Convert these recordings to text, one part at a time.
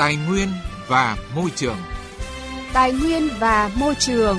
Tài nguyên và môi trường. Tài nguyên và môi trường.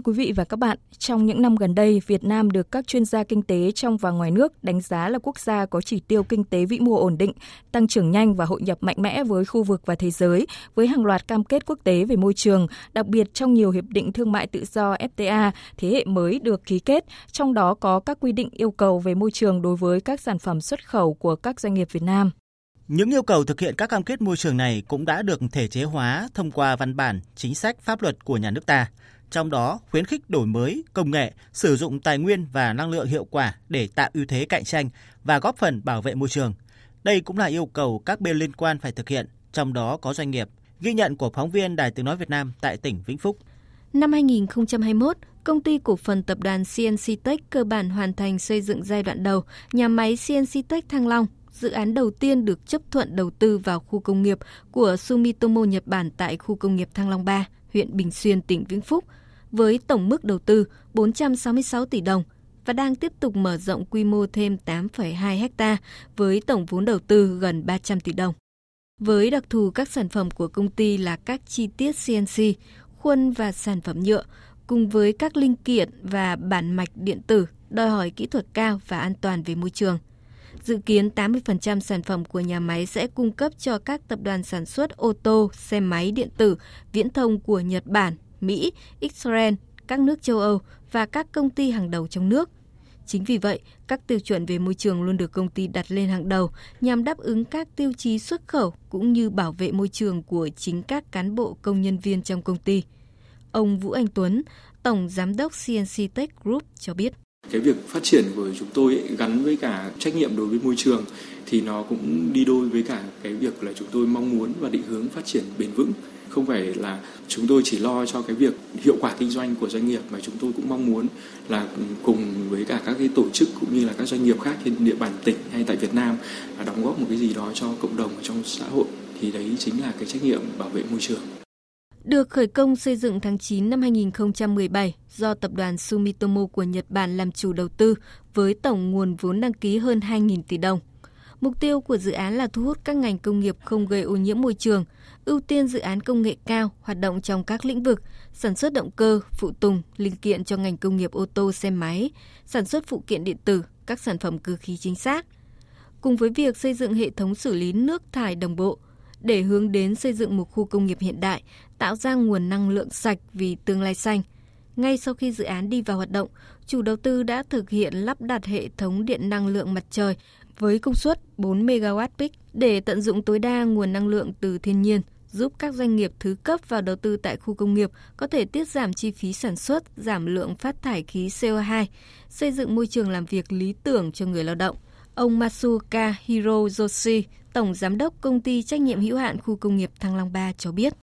Thưa quý vị và các bạn, trong những năm gần đây, Việt Nam được các chuyên gia kinh tế trong và ngoài nước đánh giá là quốc gia có chỉ tiêu kinh tế vĩ mô ổn định, tăng trưởng nhanh và hội nhập mạnh mẽ với khu vực và thế giới, với hàng loạt cam kết quốc tế về môi trường, đặc biệt trong nhiều hiệp định thương mại tự do FTA thế hệ mới được ký kết, trong đó có các quy định yêu cầu về môi trường đối với các sản phẩm xuất khẩu của các doanh nghiệp Việt Nam. Những yêu cầu thực hiện các cam kết môi trường này cũng đã được thể chế hóa thông qua văn bản, chính sách pháp luật của nhà nước ta trong đó khuyến khích đổi mới, công nghệ, sử dụng tài nguyên và năng lượng hiệu quả để tạo ưu thế cạnh tranh và góp phần bảo vệ môi trường. Đây cũng là yêu cầu các bên liên quan phải thực hiện, trong đó có doanh nghiệp. Ghi nhận của phóng viên Đài Tiếng Nói Việt Nam tại tỉnh Vĩnh Phúc. Năm 2021, công ty cổ phần tập đoàn CNC Tech cơ bản hoàn thành xây dựng giai đoạn đầu nhà máy CNC Tech Thăng Long. Dự án đầu tiên được chấp thuận đầu tư vào khu công nghiệp của Sumitomo Nhật Bản tại khu công nghiệp Thăng Long 3, huyện Bình Xuyên, tỉnh Vĩnh Phúc – với tổng mức đầu tư 466 tỷ đồng và đang tiếp tục mở rộng quy mô thêm 8,2 ha với tổng vốn đầu tư gần 300 tỷ đồng. Với đặc thù các sản phẩm của công ty là các chi tiết CNC, khuôn và sản phẩm nhựa, cùng với các linh kiện và bản mạch điện tử đòi hỏi kỹ thuật cao và an toàn về môi trường. Dự kiến 80% sản phẩm của nhà máy sẽ cung cấp cho các tập đoàn sản xuất ô tô, xe máy điện tử, viễn thông của Nhật Bản, Mỹ, Israel, các nước châu Âu và các công ty hàng đầu trong nước. Chính vì vậy, các tiêu chuẩn về môi trường luôn được công ty đặt lên hàng đầu nhằm đáp ứng các tiêu chí xuất khẩu cũng như bảo vệ môi trường của chính các cán bộ công nhân viên trong công ty. Ông Vũ Anh Tuấn, Tổng Giám đốc CNC Tech Group cho biết. Cái việc phát triển của chúng tôi ấy, gắn với cả trách nhiệm đối với môi trường thì nó cũng đi đôi với cả cái việc là chúng tôi mong muốn và định hướng phát triển bền vững không phải là chúng tôi chỉ lo cho cái việc hiệu quả kinh doanh của doanh nghiệp mà chúng tôi cũng mong muốn là cùng với cả các cái tổ chức cũng như là các doanh nghiệp khác trên địa bàn tỉnh hay tại Việt Nam là đóng góp một cái gì đó cho cộng đồng trong xã hội thì đấy chính là cái trách nhiệm bảo vệ môi trường. Được khởi công xây dựng tháng 9 năm 2017 do tập đoàn Sumitomo của Nhật Bản làm chủ đầu tư với tổng nguồn vốn đăng ký hơn 2.000 tỷ đồng. Mục tiêu của dự án là thu hút các ngành công nghiệp không gây ô nhiễm môi trường, ưu tiên dự án công nghệ cao hoạt động trong các lĩnh vực sản xuất động cơ, phụ tùng, linh kiện cho ngành công nghiệp ô tô xe máy, sản xuất phụ kiện điện tử, các sản phẩm cơ khí chính xác. Cùng với việc xây dựng hệ thống xử lý nước thải đồng bộ để hướng đến xây dựng một khu công nghiệp hiện đại, tạo ra nguồn năng lượng sạch vì tương lai xanh. Ngay sau khi dự án đi vào hoạt động, chủ đầu tư đã thực hiện lắp đặt hệ thống điện năng lượng mặt trời với công suất 4 MWp peak để tận dụng tối đa nguồn năng lượng từ thiên nhiên, giúp các doanh nghiệp thứ cấp vào đầu tư tại khu công nghiệp có thể tiết giảm chi phí sản xuất, giảm lượng phát thải khí CO2, xây dựng môi trường làm việc lý tưởng cho người lao động. Ông Masuka Hiroyoshi, Tổng Giám đốc Công ty Trách nhiệm hữu hạn Khu công nghiệp Thăng Long 3 cho biết.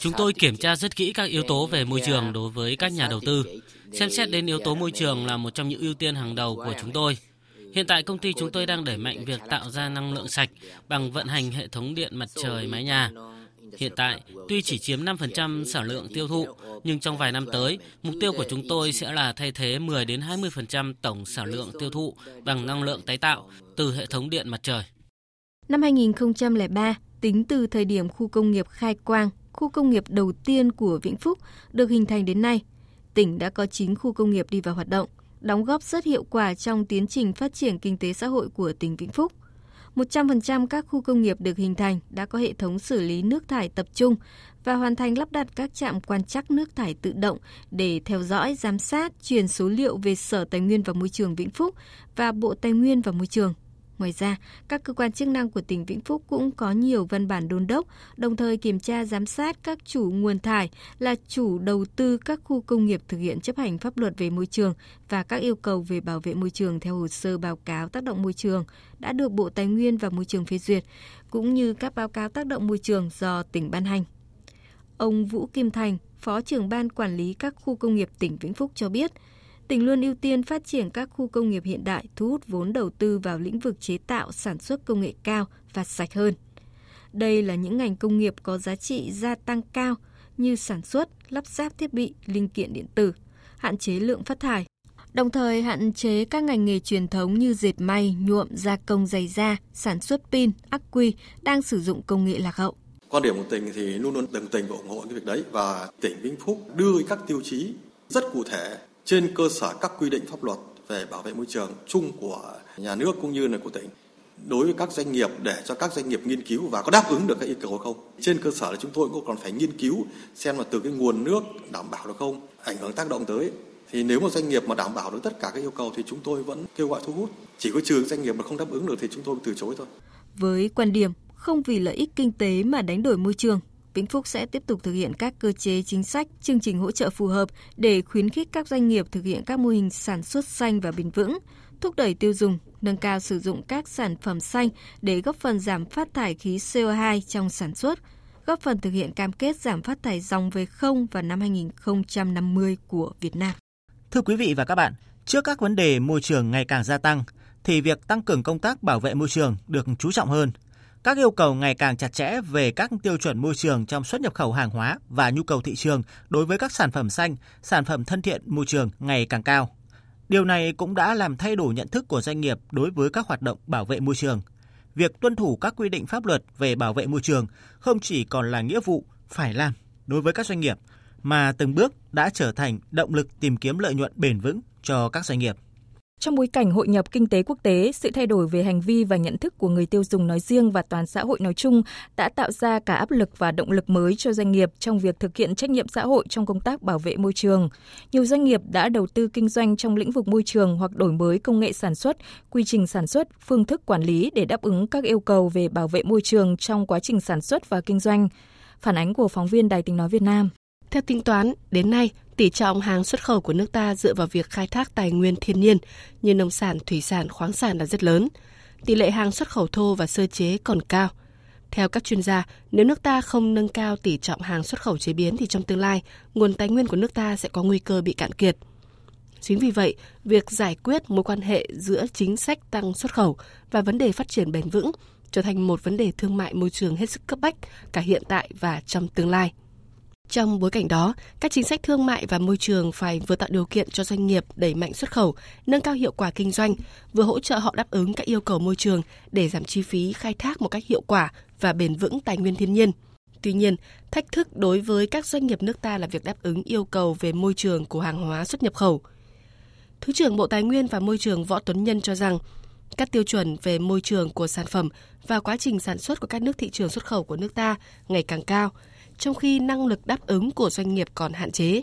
Chúng tôi kiểm tra rất kỹ các yếu tố về môi trường đối với các nhà đầu tư. Xem xét đến yếu tố môi trường là một trong những ưu tiên hàng đầu của chúng tôi. Hiện tại công ty chúng tôi đang đẩy mạnh việc tạo ra năng lượng sạch bằng vận hành hệ thống điện mặt trời mái nhà. Hiện tại, tuy chỉ chiếm 5% sản lượng tiêu thụ, nhưng trong vài năm tới, mục tiêu của chúng tôi sẽ là thay thế 10 đến 20% tổng sản lượng tiêu thụ bằng năng lượng tái tạo từ hệ thống điện mặt trời. Năm 2003, tính từ thời điểm khu công nghiệp Khai Quang, khu công nghiệp đầu tiên của Vĩnh Phúc được hình thành đến nay, tỉnh đã có 9 khu công nghiệp đi vào hoạt động, đóng góp rất hiệu quả trong tiến trình phát triển kinh tế xã hội của tỉnh Vĩnh Phúc. 100% các khu công nghiệp được hình thành đã có hệ thống xử lý nước thải tập trung và hoàn thành lắp đặt các trạm quan trắc nước thải tự động để theo dõi, giám sát, truyền số liệu về Sở Tài nguyên và Môi trường Vĩnh Phúc và Bộ Tài nguyên và Môi trường Ngoài ra, các cơ quan chức năng của tỉnh Vĩnh Phúc cũng có nhiều văn bản đôn đốc, đồng thời kiểm tra giám sát các chủ nguồn thải là chủ đầu tư các khu công nghiệp thực hiện chấp hành pháp luật về môi trường và các yêu cầu về bảo vệ môi trường theo hồ sơ báo cáo tác động môi trường đã được Bộ Tài nguyên và Môi trường phê duyệt, cũng như các báo cáo tác động môi trường do tỉnh ban hành. Ông Vũ Kim Thành, Phó trưởng ban quản lý các khu công nghiệp tỉnh Vĩnh Phúc cho biết, tỉnh luôn ưu tiên phát triển các khu công nghiệp hiện đại, thu hút vốn đầu tư vào lĩnh vực chế tạo, sản xuất công nghệ cao và sạch hơn. Đây là những ngành công nghiệp có giá trị gia tăng cao như sản xuất, lắp ráp thiết bị, linh kiện điện tử, hạn chế lượng phát thải. đồng thời hạn chế các ngành nghề truyền thống như dệt may, nhuộm, gia công giày da, sản xuất pin, ắc quy đang sử dụng công nghệ lạc hậu. Quan điểm của tỉnh thì luôn luôn đồng tình và ủng hộ cái việc đấy và tỉnh Vĩnh Phúc đưa các tiêu chí rất cụ thể trên cơ sở các quy định pháp luật về bảo vệ môi trường chung của nhà nước cũng như là của tỉnh đối với các doanh nghiệp để cho các doanh nghiệp nghiên cứu và có đáp ứng được các yêu cầu không. Trên cơ sở là chúng tôi cũng còn phải nghiên cứu xem là từ cái nguồn nước đảm bảo được không, ảnh hưởng tác động tới. Thì nếu một doanh nghiệp mà đảm bảo được tất cả các yêu cầu thì chúng tôi vẫn kêu gọi thu hút. Chỉ có trừ doanh nghiệp mà không đáp ứng được thì chúng tôi từ chối thôi. Với quan điểm không vì lợi ích kinh tế mà đánh đổi môi trường, Vĩnh Phúc sẽ tiếp tục thực hiện các cơ chế chính sách, chương trình hỗ trợ phù hợp để khuyến khích các doanh nghiệp thực hiện các mô hình sản xuất xanh và bền vững, thúc đẩy tiêu dùng, nâng cao sử dụng các sản phẩm xanh để góp phần giảm phát thải khí CO2 trong sản xuất, góp phần thực hiện cam kết giảm phát thải dòng về không vào năm 2050 của Việt Nam. Thưa quý vị và các bạn, trước các vấn đề môi trường ngày càng gia tăng, thì việc tăng cường công tác bảo vệ môi trường được chú trọng hơn. Các yêu cầu ngày càng chặt chẽ về các tiêu chuẩn môi trường trong xuất nhập khẩu hàng hóa và nhu cầu thị trường đối với các sản phẩm xanh, sản phẩm thân thiện môi trường ngày càng cao. Điều này cũng đã làm thay đổi nhận thức của doanh nghiệp đối với các hoạt động bảo vệ môi trường. Việc tuân thủ các quy định pháp luật về bảo vệ môi trường không chỉ còn là nghĩa vụ phải làm đối với các doanh nghiệp mà từng bước đã trở thành động lực tìm kiếm lợi nhuận bền vững cho các doanh nghiệp. Trong bối cảnh hội nhập kinh tế quốc tế, sự thay đổi về hành vi và nhận thức của người tiêu dùng nói riêng và toàn xã hội nói chung đã tạo ra cả áp lực và động lực mới cho doanh nghiệp trong việc thực hiện trách nhiệm xã hội trong công tác bảo vệ môi trường. Nhiều doanh nghiệp đã đầu tư kinh doanh trong lĩnh vực môi trường hoặc đổi mới công nghệ sản xuất, quy trình sản xuất, phương thức quản lý để đáp ứng các yêu cầu về bảo vệ môi trường trong quá trình sản xuất và kinh doanh. Phản ánh của phóng viên Đài tiếng nói Việt Nam. Theo tính toán, đến nay, tỷ trọng hàng xuất khẩu của nước ta dựa vào việc khai thác tài nguyên thiên nhiên như nông sản, thủy sản, khoáng sản là rất lớn. Tỷ lệ hàng xuất khẩu thô và sơ chế còn cao. Theo các chuyên gia, nếu nước ta không nâng cao tỷ trọng hàng xuất khẩu chế biến thì trong tương lai, nguồn tài nguyên của nước ta sẽ có nguy cơ bị cạn kiệt. Chính vì vậy, việc giải quyết mối quan hệ giữa chính sách tăng xuất khẩu và vấn đề phát triển bền vững trở thành một vấn đề thương mại môi trường hết sức cấp bách cả hiện tại và trong tương lai. Trong bối cảnh đó, các chính sách thương mại và môi trường phải vừa tạo điều kiện cho doanh nghiệp đẩy mạnh xuất khẩu, nâng cao hiệu quả kinh doanh, vừa hỗ trợ họ đáp ứng các yêu cầu môi trường để giảm chi phí khai thác một cách hiệu quả và bền vững tài nguyên thiên nhiên. Tuy nhiên, thách thức đối với các doanh nghiệp nước ta là việc đáp ứng yêu cầu về môi trường của hàng hóa xuất nhập khẩu. Thứ trưởng Bộ Tài nguyên và Môi trường Võ Tuấn Nhân cho rằng, các tiêu chuẩn về môi trường của sản phẩm và quá trình sản xuất của các nước thị trường xuất khẩu của nước ta ngày càng cao – trong khi năng lực đáp ứng của doanh nghiệp còn hạn chế.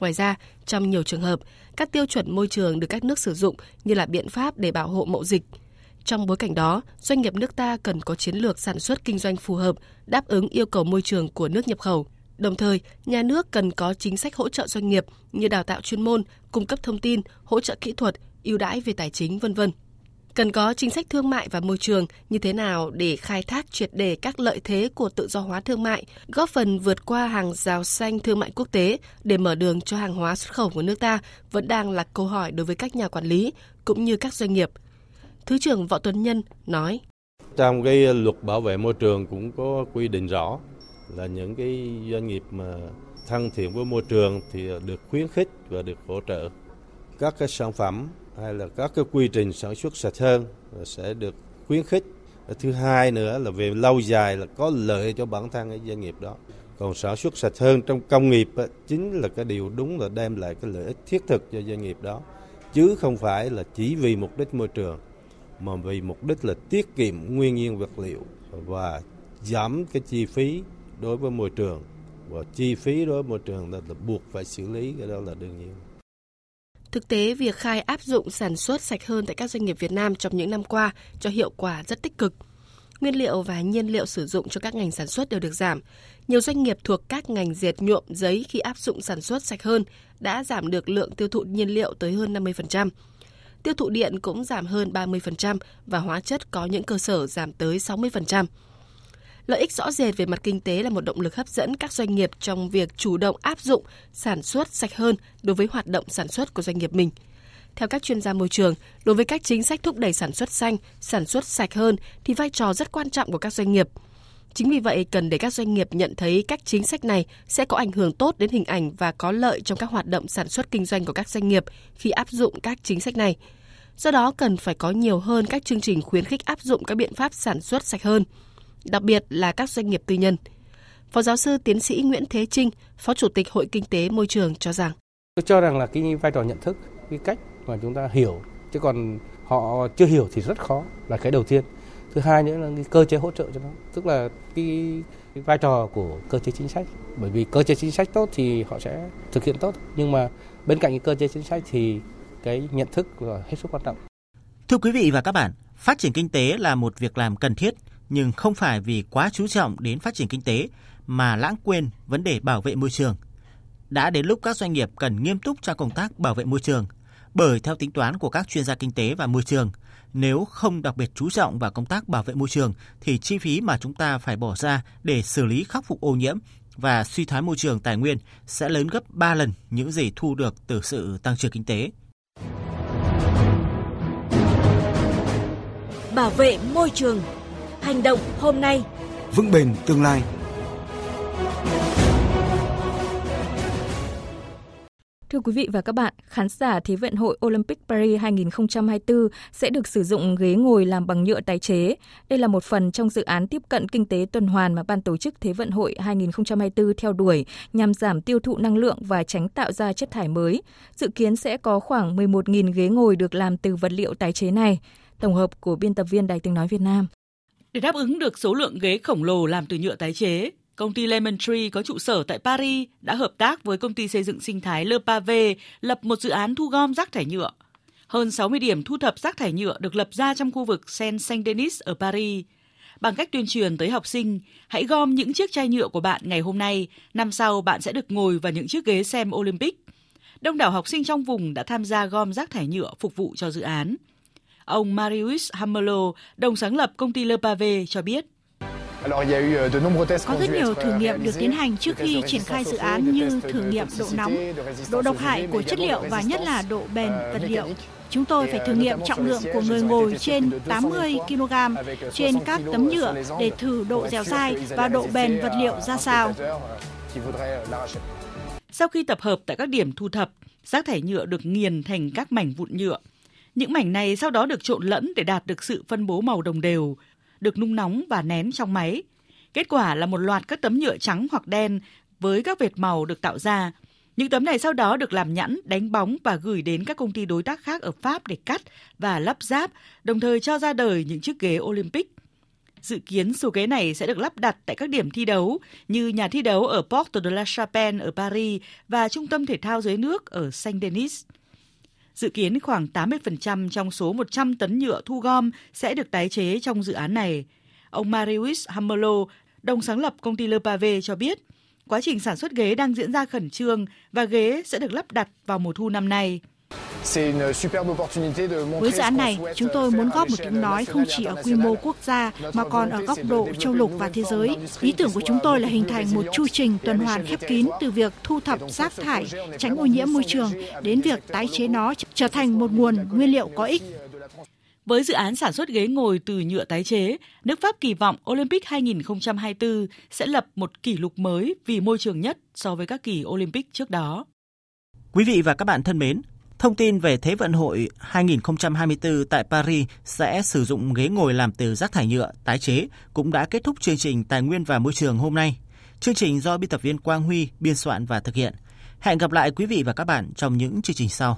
Ngoài ra, trong nhiều trường hợp, các tiêu chuẩn môi trường được các nước sử dụng như là biện pháp để bảo hộ mậu dịch. Trong bối cảnh đó, doanh nghiệp nước ta cần có chiến lược sản xuất kinh doanh phù hợp, đáp ứng yêu cầu môi trường của nước nhập khẩu. Đồng thời, nhà nước cần có chính sách hỗ trợ doanh nghiệp như đào tạo chuyên môn, cung cấp thông tin, hỗ trợ kỹ thuật, ưu đãi về tài chính vân vân cần có chính sách thương mại và môi trường như thế nào để khai thác triệt đề các lợi thế của tự do hóa thương mại, góp phần vượt qua hàng rào xanh thương mại quốc tế để mở đường cho hàng hóa xuất khẩu của nước ta vẫn đang là câu hỏi đối với các nhà quản lý cũng như các doanh nghiệp. Thứ trưởng Võ Tuấn Nhân nói: Trong cái luật bảo vệ môi trường cũng có quy định rõ là những cái doanh nghiệp mà thân thiện với môi trường thì được khuyến khích và được hỗ trợ các cái sản phẩm hay là các cái quy trình sản xuất sạch hơn sẽ được khuyến khích. Thứ hai nữa là về lâu dài là có lợi cho bản thân cái doanh nghiệp đó. Còn sản xuất sạch hơn trong công nghiệp chính là cái điều đúng là đem lại cái lợi ích thiết thực cho doanh nghiệp đó. Chứ không phải là chỉ vì mục đích môi trường mà vì mục đích là tiết kiệm nguyên nhiên vật liệu và giảm cái chi phí đối với môi trường. Và chi phí đối với môi trường là, là buộc phải xử lý cái đó là đương nhiên. Thực tế, việc khai áp dụng sản xuất sạch hơn tại các doanh nghiệp Việt Nam trong những năm qua cho hiệu quả rất tích cực. Nguyên liệu và nhiên liệu sử dụng cho các ngành sản xuất đều được giảm. Nhiều doanh nghiệp thuộc các ngành dệt nhuộm giấy khi áp dụng sản xuất sạch hơn đã giảm được lượng tiêu thụ nhiên liệu tới hơn 50%. Tiêu thụ điện cũng giảm hơn 30% và hóa chất có những cơ sở giảm tới 60%. Lợi ích rõ rệt về mặt kinh tế là một động lực hấp dẫn các doanh nghiệp trong việc chủ động áp dụng sản xuất sạch hơn đối với hoạt động sản xuất của doanh nghiệp mình. Theo các chuyên gia môi trường, đối với các chính sách thúc đẩy sản xuất xanh, sản xuất sạch hơn thì vai trò rất quan trọng của các doanh nghiệp. Chính vì vậy, cần để các doanh nghiệp nhận thấy các chính sách này sẽ có ảnh hưởng tốt đến hình ảnh và có lợi trong các hoạt động sản xuất kinh doanh của các doanh nghiệp khi áp dụng các chính sách này. Do đó, cần phải có nhiều hơn các chương trình khuyến khích áp dụng các biện pháp sản xuất sạch hơn, đặc biệt là các doanh nghiệp tư nhân. Phó giáo sư tiến sĩ Nguyễn Thế Trinh, Phó Chủ tịch Hội Kinh tế Môi trường cho rằng. Tôi cho rằng là cái vai trò nhận thức, cái cách mà chúng ta hiểu, chứ còn họ chưa hiểu thì rất khó là cái đầu tiên. Thứ hai nữa là cái cơ chế hỗ trợ cho nó tức là cái, cái vai trò của cơ chế chính sách. Bởi vì cơ chế chính sách tốt thì họ sẽ thực hiện tốt nhưng mà bên cạnh cái cơ chế chính sách thì cái nhận thức là hết sức quan trọng. Thưa quý vị và các bạn phát triển kinh tế là một việc làm cần thiết nhưng không phải vì quá chú trọng đến phát triển kinh tế mà lãng quên vấn đề bảo vệ môi trường đã đến lúc các doanh nghiệp cần nghiêm túc cho công tác bảo vệ môi trường bởi theo tính toán của các chuyên gia kinh tế và môi trường, nếu không đặc biệt chú trọng vào công tác bảo vệ môi trường thì chi phí mà chúng ta phải bỏ ra để xử lý khắc phục ô nhiễm và suy thoái môi trường tài nguyên sẽ lớn gấp 3 lần những gì thu được từ sự tăng trưởng kinh tế. Bảo vệ môi trường. Hành động hôm nay. Vững bền tương lai. Thưa quý vị và các bạn, khán giả Thế vận hội Olympic Paris 2024 sẽ được sử dụng ghế ngồi làm bằng nhựa tái chế. Đây là một phần trong dự án tiếp cận kinh tế tuần hoàn mà ban tổ chức Thế vận hội 2024 theo đuổi nhằm giảm tiêu thụ năng lượng và tránh tạo ra chất thải mới. Dự kiến sẽ có khoảng 11.000 ghế ngồi được làm từ vật liệu tái chế này. Tổng hợp của biên tập viên Đài tiếng nói Việt Nam. Để đáp ứng được số lượng ghế khổng lồ làm từ nhựa tái chế, Công ty Lemon Tree có trụ sở tại Paris đã hợp tác với công ty xây dựng sinh thái Le Pavé lập một dự án thu gom rác thải nhựa. Hơn 60 điểm thu thập rác thải nhựa được lập ra trong khu vực Seine-Saint-Denis ở Paris. Bằng cách tuyên truyền tới học sinh, hãy gom những chiếc chai nhựa của bạn ngày hôm nay, năm sau bạn sẽ được ngồi vào những chiếc ghế xem Olympic. Đông đảo học sinh trong vùng đã tham gia gom rác thải nhựa phục vụ cho dự án. Ông Marius Hamelo, đồng sáng lập công ty Le Pavé cho biết, Euh, Có rất nhiều thử nghiệm được tiến hành trước khi triển khai dự án như thử nghiệm độ nóng, độ độc hại của chất liệu và nhất là độ bền vật liệu. Chúng tôi phải thử nghiệm trọng lượng của người ngồi trên 80 kg trên các tấm nhựa để thử độ dẻo dai và độ bền vật liệu ra sao. Sau khi tập hợp tại các điểm thu thập, rác thải nhựa được nghiền thành các mảnh vụn nhựa. Những mảnh này sau đó được trộn lẫn để đạt được sự phân bố màu đồng đều, được nung nóng và nén trong máy. Kết quả là một loạt các tấm nhựa trắng hoặc đen với các vệt màu được tạo ra. Những tấm này sau đó được làm nhẵn, đánh bóng và gửi đến các công ty đối tác khác ở Pháp để cắt và lắp ráp, đồng thời cho ra đời những chiếc ghế Olympic. Dự kiến số ghế này sẽ được lắp đặt tại các điểm thi đấu như nhà thi đấu ở Porte de la Chapelle ở Paris và trung tâm thể thao dưới nước ở Saint-Denis. Dự kiến khoảng 80% trong số 100 tấn nhựa thu gom sẽ được tái chế trong dự án này. Ông Marius Hammerlo, đồng sáng lập công ty Le Pavé cho biết, quá trình sản xuất ghế đang diễn ra khẩn trương và ghế sẽ được lắp đặt vào mùa thu năm nay. Với dự án này, chúng tôi muốn góp một tiếng nói không chỉ ở quy mô quốc gia mà còn ở góc độ châu lục và thế giới. Ý tưởng của chúng tôi là hình thành một chu trình tuần hoàn khép kín từ việc thu thập rác thải, tránh ô nhiễm môi trường đến việc tái chế nó trở thành một nguồn nguyên liệu có ích. Với dự án sản xuất ghế ngồi từ nhựa tái chế, nước Pháp kỳ vọng Olympic 2024 sẽ lập một kỷ lục mới vì môi trường nhất so với các kỳ Olympic trước đó. Quý vị và các bạn thân mến, Thông tin về Thế vận hội 2024 tại Paris sẽ sử dụng ghế ngồi làm từ rác thải nhựa, tái chế cũng đã kết thúc chương trình Tài nguyên và Môi trường hôm nay. Chương trình do biên tập viên Quang Huy biên soạn và thực hiện. Hẹn gặp lại quý vị và các bạn trong những chương trình sau.